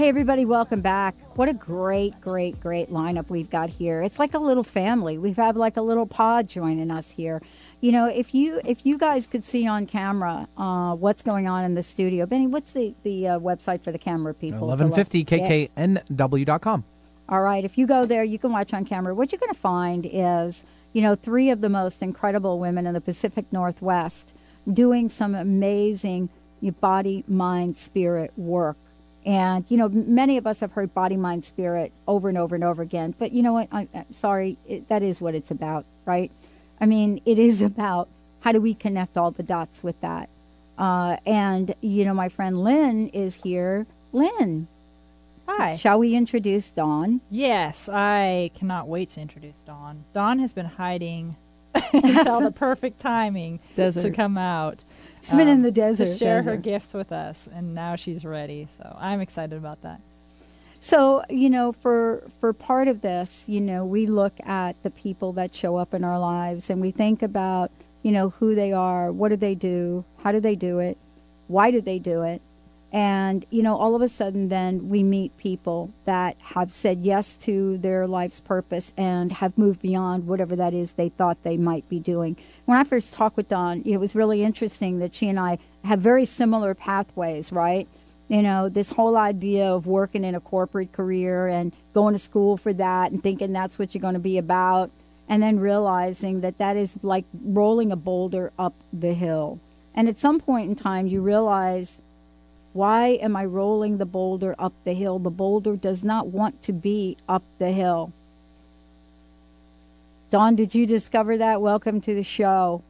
Hey, everybody, welcome back. What a great, great, great lineup we've got here. It's like a little family. We've had like a little pod joining us here. You know, if you if you guys could see on camera uh, what's going on in the studio, Benny, what's the the uh, website for the camera people? 1150kknw.com. All right, if you go there, you can watch on camera. What you're going to find is, you know, three of the most incredible women in the Pacific Northwest doing some amazing body, mind, spirit work and, you know, many of us have heard body, mind, spirit over and over and over again. But you know what? I, am sorry. It, that is what it's about, right? I mean, it is about how do we connect all the dots with that. Uh, and, you know, my friend Lynn is here. Lynn. Hi. Shall we introduce Dawn? Yes, I cannot wait to introduce Dawn. Dawn has been hiding until the perfect timing Desert. to come out. She's been in um, the desert. to share her gifts with us, and now she's ready. So I'm excited about that. So, you know, for for part of this, you know, we look at the people that show up in our lives and we think about, you know, who they are, what do they do, how do they do it, why do they do it? And, you know, all of a sudden then we meet people that have said yes to their life's purpose and have moved beyond whatever that is they thought they might be doing. When I first talked with Dawn, it was really interesting that she and I have very similar pathways, right? you know, this whole idea of working in a corporate career and going to school for that and thinking that's what you're going to be about, and then realizing that that is like rolling a boulder up the hill. And at some point in time, you realize, why am I rolling the boulder up the hill? The boulder does not want to be up the hill. Dawn, did you discover that? Welcome to the show.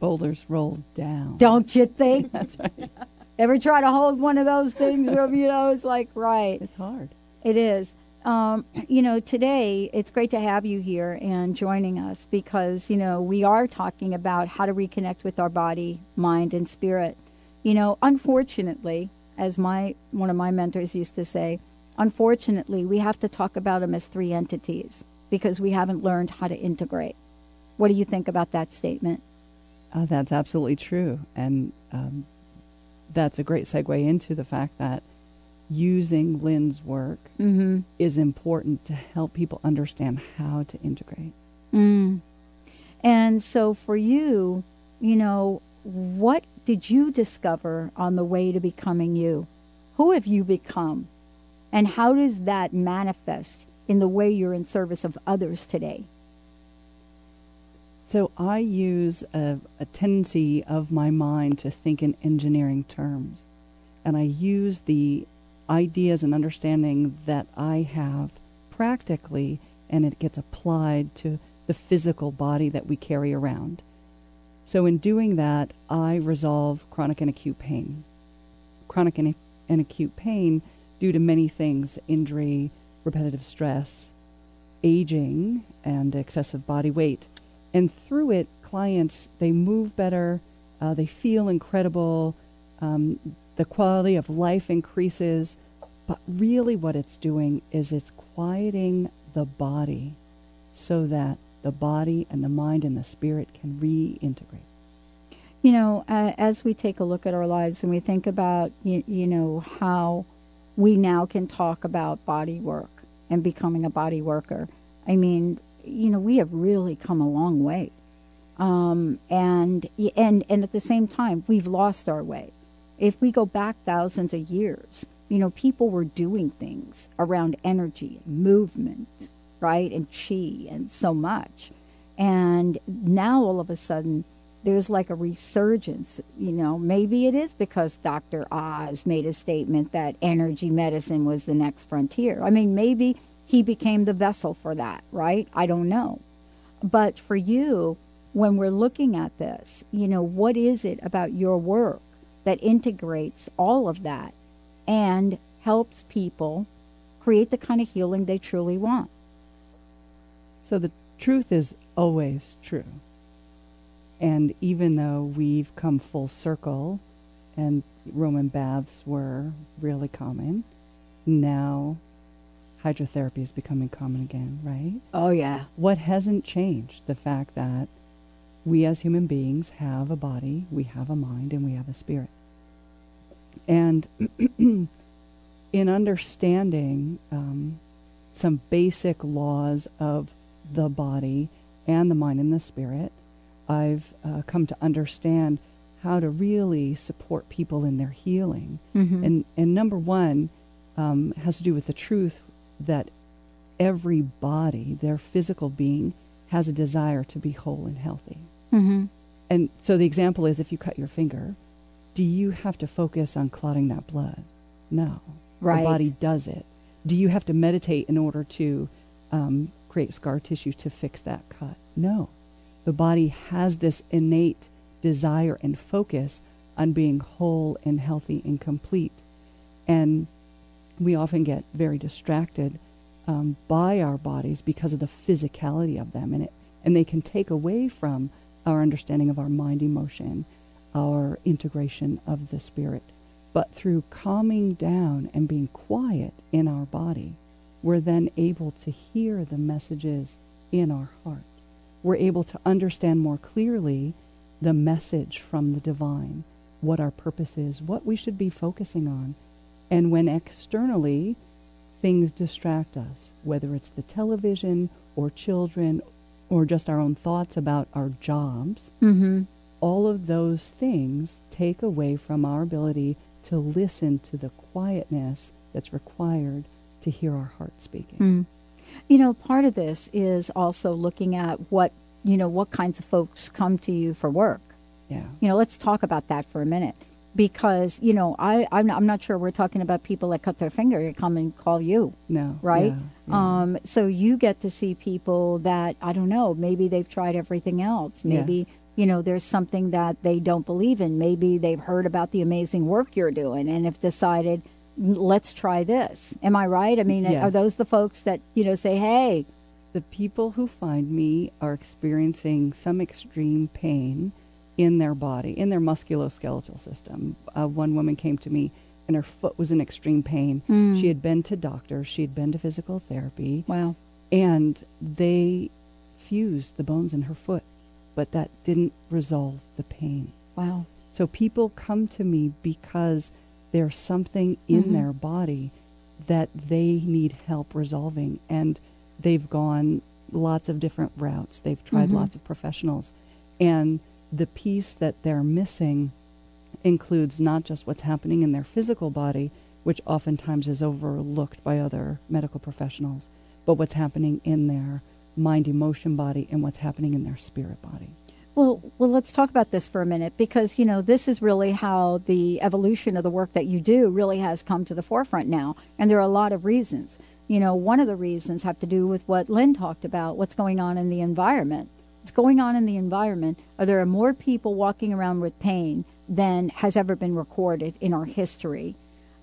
Boulders roll down. Don't you think? That's right. Ever try to hold one of those things? you know, it's like, right. It's hard. It is. Um, you know, today it's great to have you here and joining us because, you know, we are talking about how to reconnect with our body, mind, and spirit. You know, unfortunately, as my one of my mentors used to say, unfortunately, we have to talk about them as three entities because we haven't learned how to integrate. What do you think about that statement? Uh, that's absolutely true. And um, that's a great segue into the fact that using Lynn's work Mm-hmm. is important to help people understand how to integrate. Mm. And so for you, you know, what did you discover on the way to becoming you? Who have you become? And how does that manifest in the way you're in service of others today? So I use a, a tendency of my mind to think in engineering terms. And I use the ideas and understanding that I have practically, and it gets applied to the physical body that we carry around. So in doing that, I resolve chronic and acute pain. Chronic and, and acute pain due to many things injury, repetitive stress, aging, and excessive body weight. And through it, clients, they move better, uh, they feel incredible, um, the quality of life increases. But really, what it's doing is it's quieting the body so that the body and the mind and the spirit can reintegrate. You know, uh, as we take a look at our lives and we think about, you, you know, how we now can talk about body work and becoming a body worker. I mean, you know, we have really come a long way. Um, and, and, and at the same time, we've lost our way. If we go back thousands of years, you know, people were doing things around energy and movement, right? And chi and so much. And now all of a sudden, there's like a resurgence. You know, maybe it is because Dr. Oz made a statement that energy medicine was the next frontier. I mean, maybe he became the vessel for that, right? I don't know. But for you, when we're looking at this, you know, what is it about your work that integrates all of that and helps people create the kind of healing they truly want? So the truth is always true. And even though we've come full circle and Roman baths were really common, now hydrotherapy is becoming common again, right? Oh, yeah. What hasn't changed? The fact that we as human beings have a body, we have a mind, and we have a spirit. And in understanding um, some basic laws of the body and the mind and the spirit, I've uh, come to understand how to really support people in their healing. Mm-hmm. And and number one um, has to do with the truth that every body, their physical being, has a desire to be whole and healthy. Mm-hmm. And so the example is if you cut your finger, do you have to focus on clotting that blood? No. Right. The body does it. Do you have to meditate in order to um, create scar tissue to fix that cut? No. The body has this innate desire and focus on being whole and healthy and complete. And we often get very distracted um, by our bodies because of the physicality of them. And, it, and they can take away from our understanding of our mind emotion, our integration of the spirit. But through calming down and being quiet in our body, we're then able to hear the messages in our heart. We're able to understand more clearly the message from the divine, what our purpose is, what we should be focusing on. And when externally things distract us, whether it's the television or children or just our own thoughts about our jobs, Mm-hmm. all of those things take away from our ability to listen to the quietness that's required to hear our heart speaking. Mm. You know, part of this is also looking at what, you know, what kinds of folks come to you for work. Yeah. You know, let's talk about that for a minute. Because, you know, I, I'm, not, I'm not sure we're talking about people that cut their finger to come and call you, No. right? yeah, yeah. Um, so you get to see people that, I don't know, maybe they've tried everything else. Maybe, Yes. you know, there's something that they don't believe in. Maybe they've heard about the amazing work you're doing and have decided, let's try this. Am I right? I mean, are those the folks that, you know, say, hey, the people who find me are experiencing some extreme pain in their body, in their musculoskeletal system. Uh, one woman came to me and her foot was in extreme pain. Mm. She had been to doctors, she had been to physical therapy, wow, and they fused the bones in her foot, but that didn't resolve the pain. wow. So people come to me because there's something in Mhm. their body that they need help resolving. And they've gone lots of different routes. They've tried Mhm. lots of professionals. And the piece that they're missing includes not just what's happening in their physical body, which oftentimes is overlooked by other medical professionals, but what's happening in their mind emotion body and what's happening in their spirit body. Well, well, let's talk about this for a minute because you know this is really how the evolution of the work that you do really has come to the forefront now, and there are a lot of reasons. You know, one of the reasons have to do with what Lynn talked about, what's going on in the environment. What's going on in the environment are there more people walking around with pain than has ever been recorded in our history.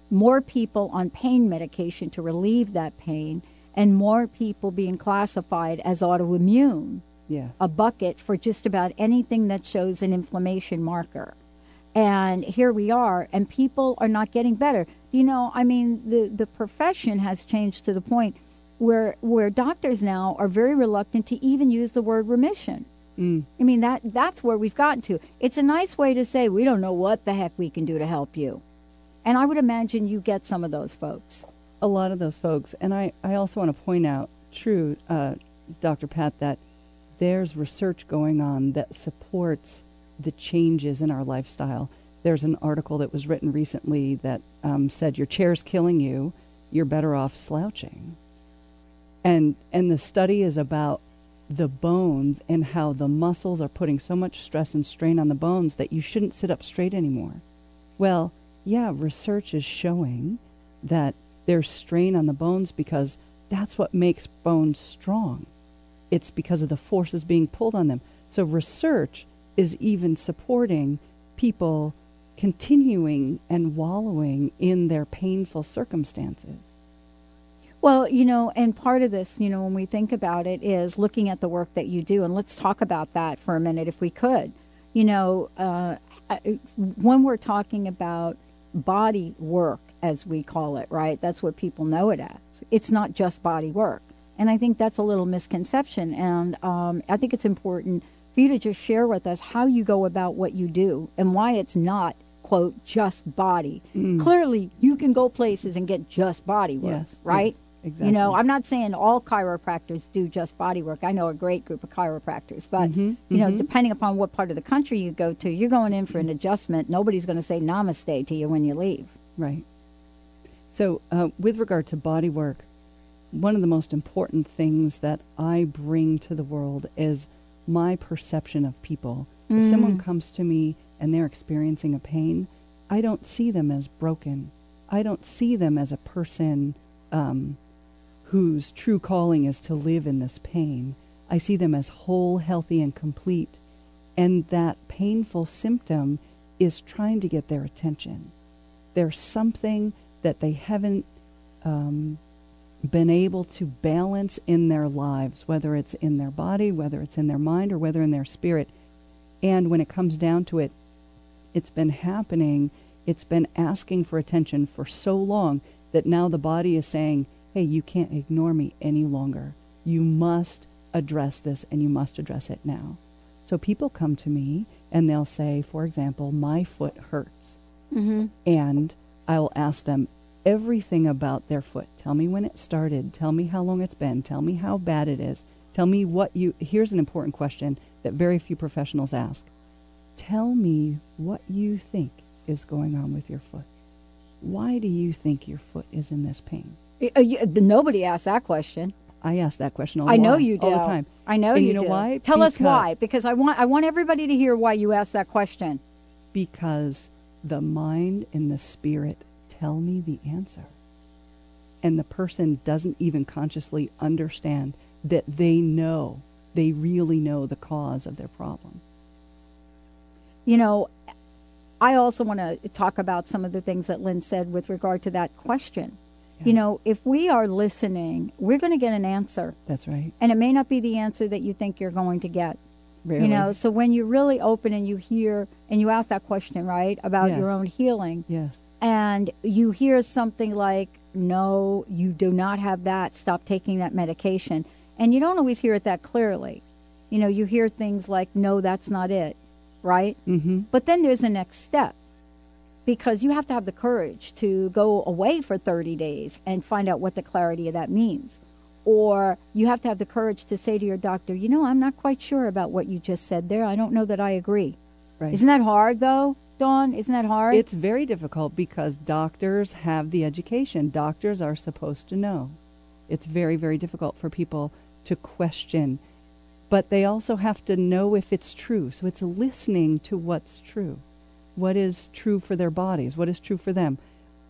More people on pain medication to relieve that pain, and more people being classified as autoimmune Yes. a bucket for just about anything that shows an inflammation marker. And here we are, and people are not getting better. You know, I mean, the, the profession has changed to the point where where doctors now are very reluctant to even use the word remission. Mm. I mean, that that's where we've gotten to. It's a nice way to say we don't know what the heck we can do to help you. And I would imagine you get some of those folks. a lot of those folks. And I, I also want to point out, true, uh, Dr. Pat, that there's research going on that supports the changes in our lifestyle. There's an article that was written recently that um, said your chair's killing you, you're better off slouching. And, and the study is about the bones and how the muscles are putting so much stress and strain on the bones that you shouldn't sit up straight anymore. Well, yeah, research is showing that there's strain on the bones because that's what makes bones strong. It's because of the forces being pulled on them. So research is even supporting people continuing and wallowing in their painful circumstances. Well, you know, and part of this, you know, when we think about it, is looking at the work that you do. And let's talk about that for a minute, if we could. You know, uh, when we're talking about body work, as we call it, right? That's what people know it as. It's not just body work. And I think that's a little misconception. And um, I think it's important for you to just share with us how you go about what you do and why it's not quote just body. Mm. Clearly, you can go places and get just body work, Yes, right? yes, exactly. You know, I'm not saying all chiropractors do just body work. I know a great group of chiropractors, but Mhm, you know, mhm. depending upon what part of the country you go to, you're going in for an adjustment. Nobody's going to say namaste to you when you leave. Right. So, uh, with regard to body work, one of the most important things that I bring to the world is my perception of people. If someone comes to me and they're experiencing a pain, I don't see them as broken. I don't see them as a person um, whose true calling is to live in this pain. I see them as whole, healthy, and complete. And that painful symptom is trying to get their attention. There's something that they haven't um, been able to balance in their lives, whether it's in their body, whether it's in their mind, or whether in their spirit. And when it comes down to it, it's been happening, it's been asking for attention for so long that now the body is saying, hey, you can't ignore me any longer. You must address this and you must address it now. So people come to me and they'll say, for example, my foot hurts. Mm-hmm. And I will ask them everything about their foot. Tell me when it started. Tell me how long it's been. Tell me how bad it is. Tell me what you. Here's an important question that very few professionals ask. Tell me what you think is going on with your foot. Why do you think your foot is in this pain? Uh, Nobody asked that question. I ask that question all, I know you do all the time. I know And you, you know do. why? Tell us why, because I want I want everybody to hear why you asked that question. because the mind and the spirit tell me the answer. And the person doesn't even consciously understand that they know, they really know the cause of their problem. You know, I also want to talk about some of the things that Lynn said with regard to that question. You know, if we are listening, we're going to get an answer, That's right. and it may not be the answer that you think you're going to get. Rarely. You know, so when you're really open and you hear and you ask that question, right, about your own healing, Yes. And you hear something like, no, you do not have that, stop taking that medication. And you don't always hear it that clearly. You know, you hear things like, no, that's not it, right? Mm-hmm. But then there's a next step because you have to have the courage to go away for 30 days and find out what the clarity of that means. Or you have to have the courage to say to your doctor, you know, I'm not quite sure about what you just said there. I don't know that I agree. Right. Isn't that hard, though, Isn't that hard? It's very difficult because doctors have the education. Doctors are supposed to know. It's very, very difficult for people to question. But they also have to know if it's true. So it's listening to what's true. What is true for their bodies? What is true for them?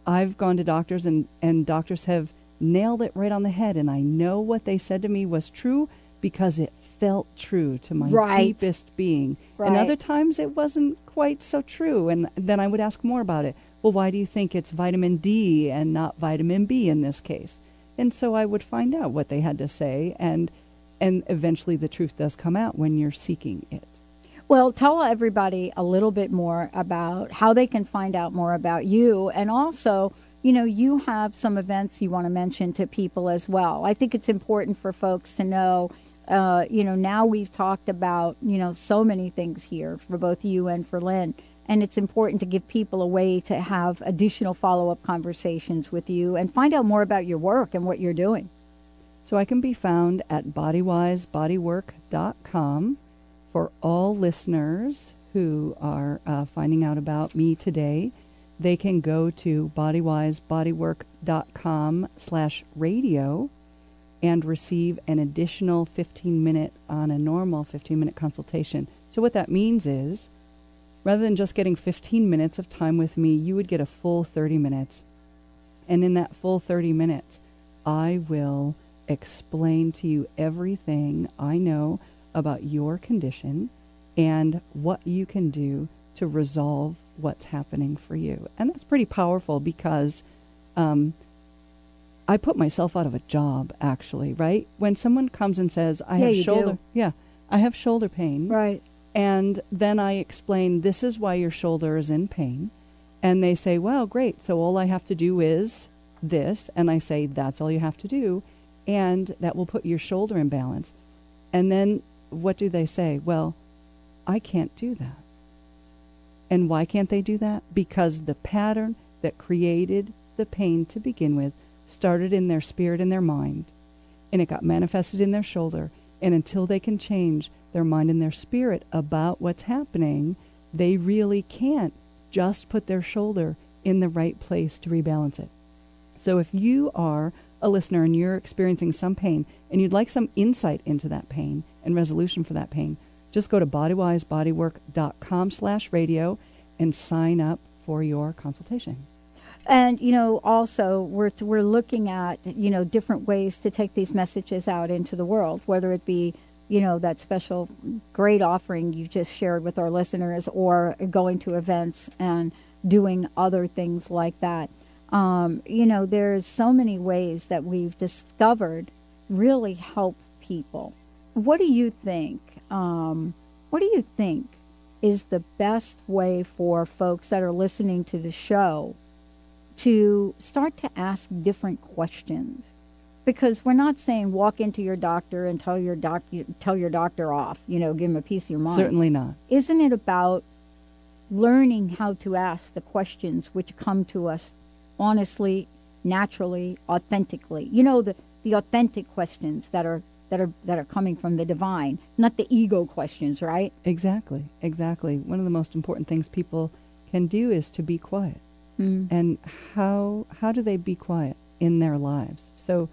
I've gone to doctors and, and doctors have nailed it right on the head. And I know what they said to me was true because it felt true to my Right. deepest being. And other times it wasn't quite so true. And then I would ask more about it. Well, why do you think it's vitamin D and not vitamin B in this case? And so I would find out what they had to say. And, and eventually the truth does come out when you're seeking it. Well, tell everybody a little bit more about how they can find out more about you. And also, you know, you have some events you want to mention to people as well. I think it's important for folks to know, uh, you know, now we've talked about, you know, so many things here for both you and for Lynn. And it's important to give people a way to have additional follow up conversations with you and find out more about your work and what you're doing. So I can be found at bodywisebodywork.com for all listeners who are uh, finding out about me today. They can go to bodywisebodywork.com slash radio and receive an additional 15 minute on a normal 15 minute consultation. So, what that means is rather than just getting 15 minutes of time with me, you would get a full 30 minutes. And in that full 30 minutes, I will explain to you everything I know about your condition and what you can do to resolve what's happening for you. And that's pretty powerful because um, I put myself out of a job, actually, right? When someone comes and says, I Yeah, have shoulder, do. yeah, I have shoulder pain. Right. And then I explain, this is why your shoulder is in pain. And they say, well, great. So all I have to do is this. And I say, that's all you have to do. And that will put your shoulder in balance. And then what do they say? Well, I can't do that. And why can't they do that? Because the pattern that created the pain to begin with started in their spirit and their mind. And it got manifested in their shoulder. And until they can change their mind and their spirit about what's happening, they really can't just put their shoulder in the right place to rebalance it. So if you are a listener and you're experiencing some pain and you'd like some insight into that pain and resolution for that pain, just go to bodywisebodywork.com slash radio and sign up for your consultation. And you know, also we're we're looking at you know different ways to take these messages out into the world, whether it be you know that special great offering you just shared with our listeners, or going to events and doing other things like that. Um, you know, there's so many ways that we've discovered really help people. What do you think? Um, what do you think is the best way for folks that are listening to the show? To start to ask different questions because we're not saying walk into your doctor and tell your doc tell your doctor off you know give him a piece of your mind Certainly not. isn't it about learning how to ask the questions which come to us honestly naturally authentically you know the the authentic questions that are that are that are coming from the divine not the ego questions right Exactly, exactly. One of the most important things people can do is to be quiet. Mm. And how how do they be quiet in their lives? So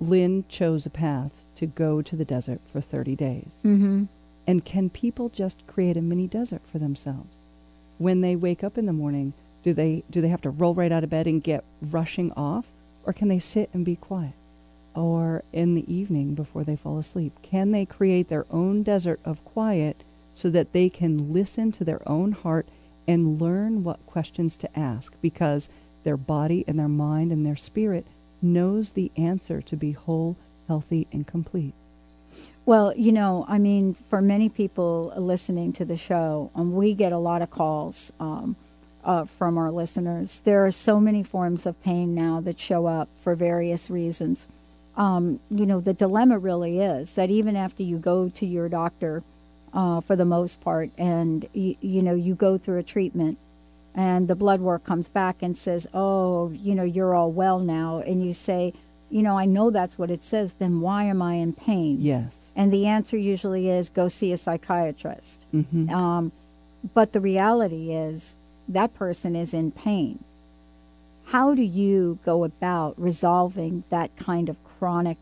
Lynn chose a path to go to the desert for 30 days. mm-hmm. And can people just create a mini desert for themselves? When they wake up in the morning, do they do they have to roll right out of bed and get rushing off or can they sit and be quiet? Or in the evening before they fall asleep, can they create their own desert of quiet so that they can listen to their own heart and learn what questions to ask because their body and their mind and their spirit knows the answer to be whole, healthy and complete. Well, you know, I mean, for many people listening to the show, um, we get a lot of calls um, uh, from our listeners. There are so many forms of pain now that show up for various reasons. Um, you know, the dilemma really is that even after you go to your doctor, uh, for the most part, and you, you know, you go through a treatment, and the blood work comes back and says, "Oh, you know, you're all well now," and you say, "You know, I know that's what it says. Then why am I in pain?" Yes. And the answer usually is go see a psychiatrist. Mhm. Um, but the reality is that person is in pain. How do you go about resolving that kind of chronic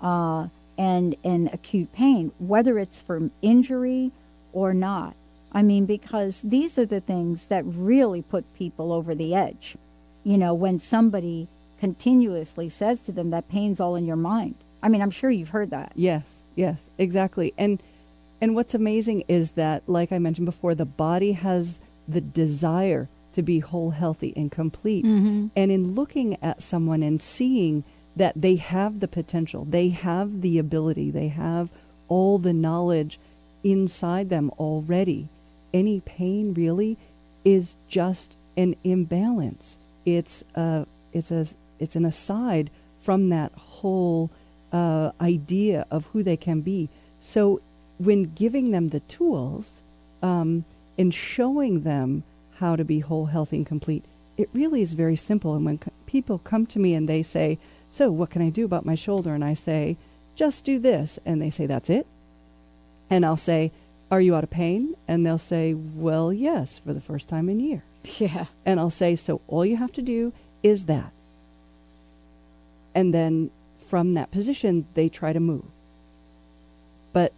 uh, and, and acute pain, whether it's from injury or not? I mean, because these are the things that really put people over the edge. You know, when somebody continuously says to them that pain's all in your mind. I mean, I'm sure you've heard that. Yes, yes, exactly. And and what's amazing is that like I mentioned before, the body has the desire to be whole, healthy and complete. Mm-hmm. And in looking at someone and seeing that they have the potential, they have the ability, they have all the knowledge inside them already. Any pain really is just an imbalance. It's a it's a it's an aside from that whole uh, idea of who they can be. So when giving them the tools um, and showing them how to be whole, healthy, and complete, it really is very simple. And when people come to me and they say, "So what can I do about my shoulder?" and I say, "Just do this," and they say, "That's it," and I'll say, "Are you out of pain?" and they'll say, "Well, yes, for the first time in years." Yeah. And I'll say, so all you have to do is that. And then from that position, they try to move. But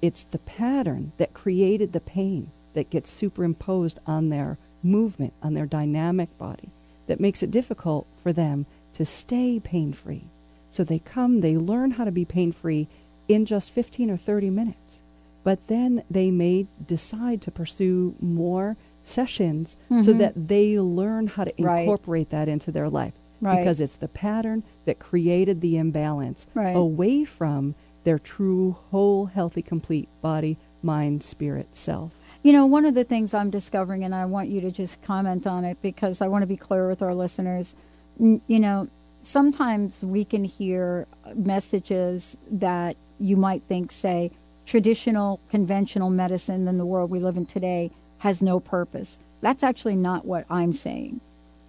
it's the pattern that created the pain that gets superimposed on their movement, on their dynamic body, that makes it difficult for them to stay pain free. So they come, they learn how to be pain free in just 15 or 30 minutes. But then they may decide to pursue more sessions mm-hmm. so that they learn how to incorporate right. that into their life. Right. Because it's the pattern that created the imbalance right. away from their true, whole, healthy, complete body, mind, spirit, self. You know, one of the things I'm discovering, and I want you to just comment on it because I want to be clear with our listeners. You know, sometimes we can hear messages that you might think say traditional, conventional medicine in the world we live in today has no purpose. That's actually not what I'm saying.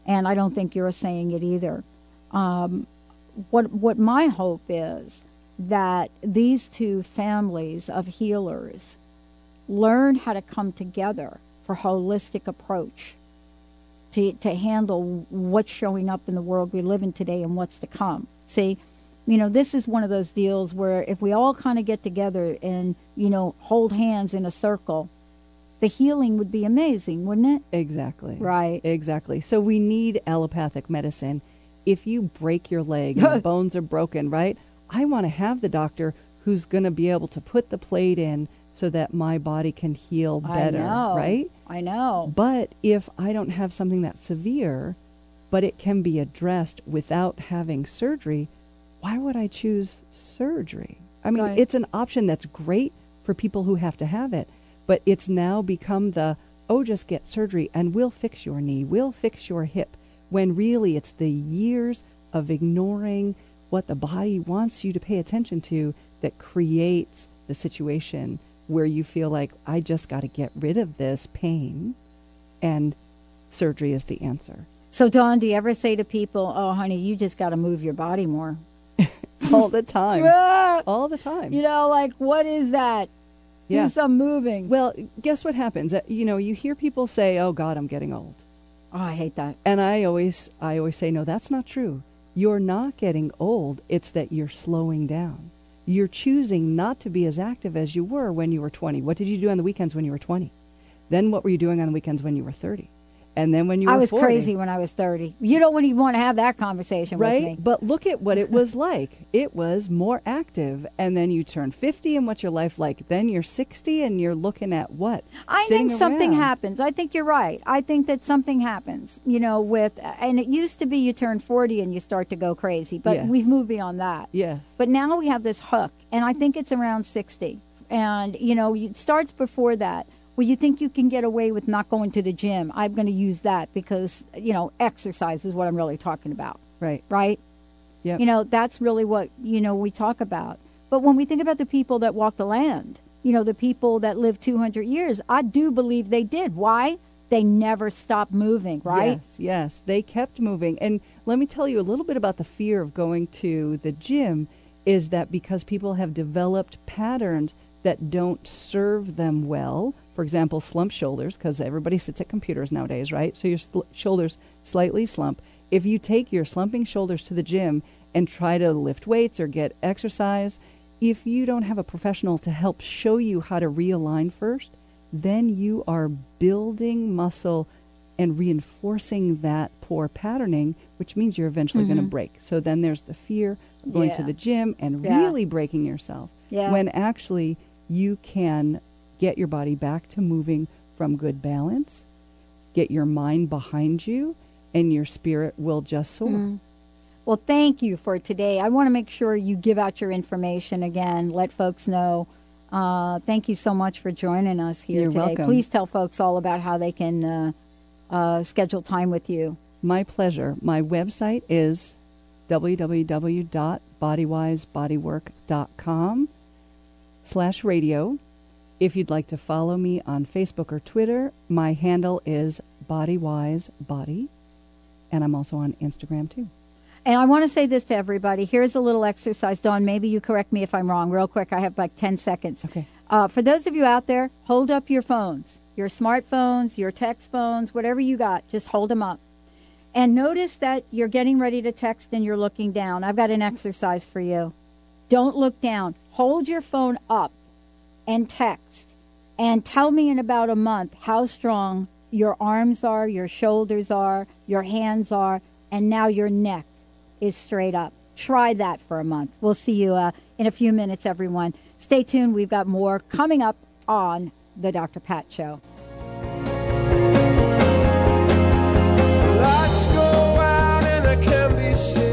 And I don't think you're saying it either. Um, what, what my hope is that these two families of healers learn how to come together for holistic approach to, to handle what's showing up in the world we live in today and what's to come. See, you know, this is one of those deals where if we all kind of get together and, you know, hold hands in a circle, the healing would be amazing, wouldn't it? Exactly. Right. Exactly. So we need allopathic medicine. If you break your leg and the bones are broken, right? I want to have the doctor who's going to be able to put the plate in so that my body can heal better, I right? I know. But if I don't have something that's severe, but it can be addressed without having surgery, why would I choose surgery? I mean, right. it's an option that's great for people who have to have it, but it's now become the oh, just get surgery and we'll fix your knee, we'll fix your hip, when really it's the years of ignoring what the body wants you to pay attention to that creates the situation where you feel like, I just got to get rid of this pain, and surgery is the answer. So, Dawn, do you ever say to people, oh, honey, you just got to move your body more? All the time. All the time. You know, like, what is that? Yeah. Do some moving. Well, guess what happens? Uh, you know, you hear people say, "Oh God, I'm getting old." Oh, I hate that. And I always, I always say, no, that's not true. You're not getting old. It's that you're slowing down you're choosing not to be as active as you were when you were 20. What did you do on the weekends when you were 20? Then what were you doing on the weekends when you were 30? And then when you I was 40, crazy when I was 30. You don't even want to have that conversation right? with me. But look at what it was like. It was more active. And then you turn 50 and what's your life like? Then you're 60 and you're looking at what? I Sitting think something around. happens. I think you're right. I think that something happens, you know, with, and it used to be you turn 40 and you start to go crazy, but Yes. we've moved beyond that. Yes. But now we have this hook, and I think it's around 60. And, you know, it starts before that. Well, you think you can get away with not going to the gym. I'm going to use that because, you know, exercise is what I'm really talking about, right. right? Yep. You know, that's really what, you know, we talk about. But when we think about the people that walk the land, you know, the people that lived 200 years, I do believe they did. Why? They never stopped moving, right? Yes, yes. They kept moving. And let me tell you a little bit about the fear of going to the gym is that because people have developed patterns that don't serve them well, for example, slump shoulders, because everybody sits at computers nowadays, right? So your sl- shoulders slightly slump. If you take your slumping shoulders to the gym and try to lift weights or get exercise, if you don't have a professional to help show you how to realign first, then you are building muscle and reinforcing that poor patterning, which means you're eventually going to break. So then there's the fear of going to Mm-hmm. The gym and Yeah. really breaking yourself. Yeah. When actually you can get your body back to moving from good balance, get your mind behind you, and your spirit will just soar. Mm-hmm. Well, thank you for today. I want to make sure you give out your information again, let folks know. Uh, thank you so much for joining us here You're today. welcome. Please tell folks all about how they can uh, uh, schedule time with you. My pleasure. My website is www.bodywisebodywork.com slash radio. If you'd like to follow me on Facebook or Twitter, my handle is bodywisebody, and I'm also on Instagram too. And I want to say this to everybody. Here's a little exercise, Dawn. Maybe you correct me if I'm wrong, real quick. I have like 10 seconds. Okay. Uh, for those of you out there, hold up your phones, your smartphones, your text phones, whatever you got, just hold them up. And notice that you're getting ready to text and you're looking down. I've got an exercise for you. Don't look down. Hold your phone up and text and tell me in about a month how strong your arms are, your shoulders are, your hands are, and now your neck is straight up. Try that for a month. We'll see you uh, in a few minutes, everyone. Stay tuned. We've got more coming up on The Dr. Pat Show. Go out and I can be seen.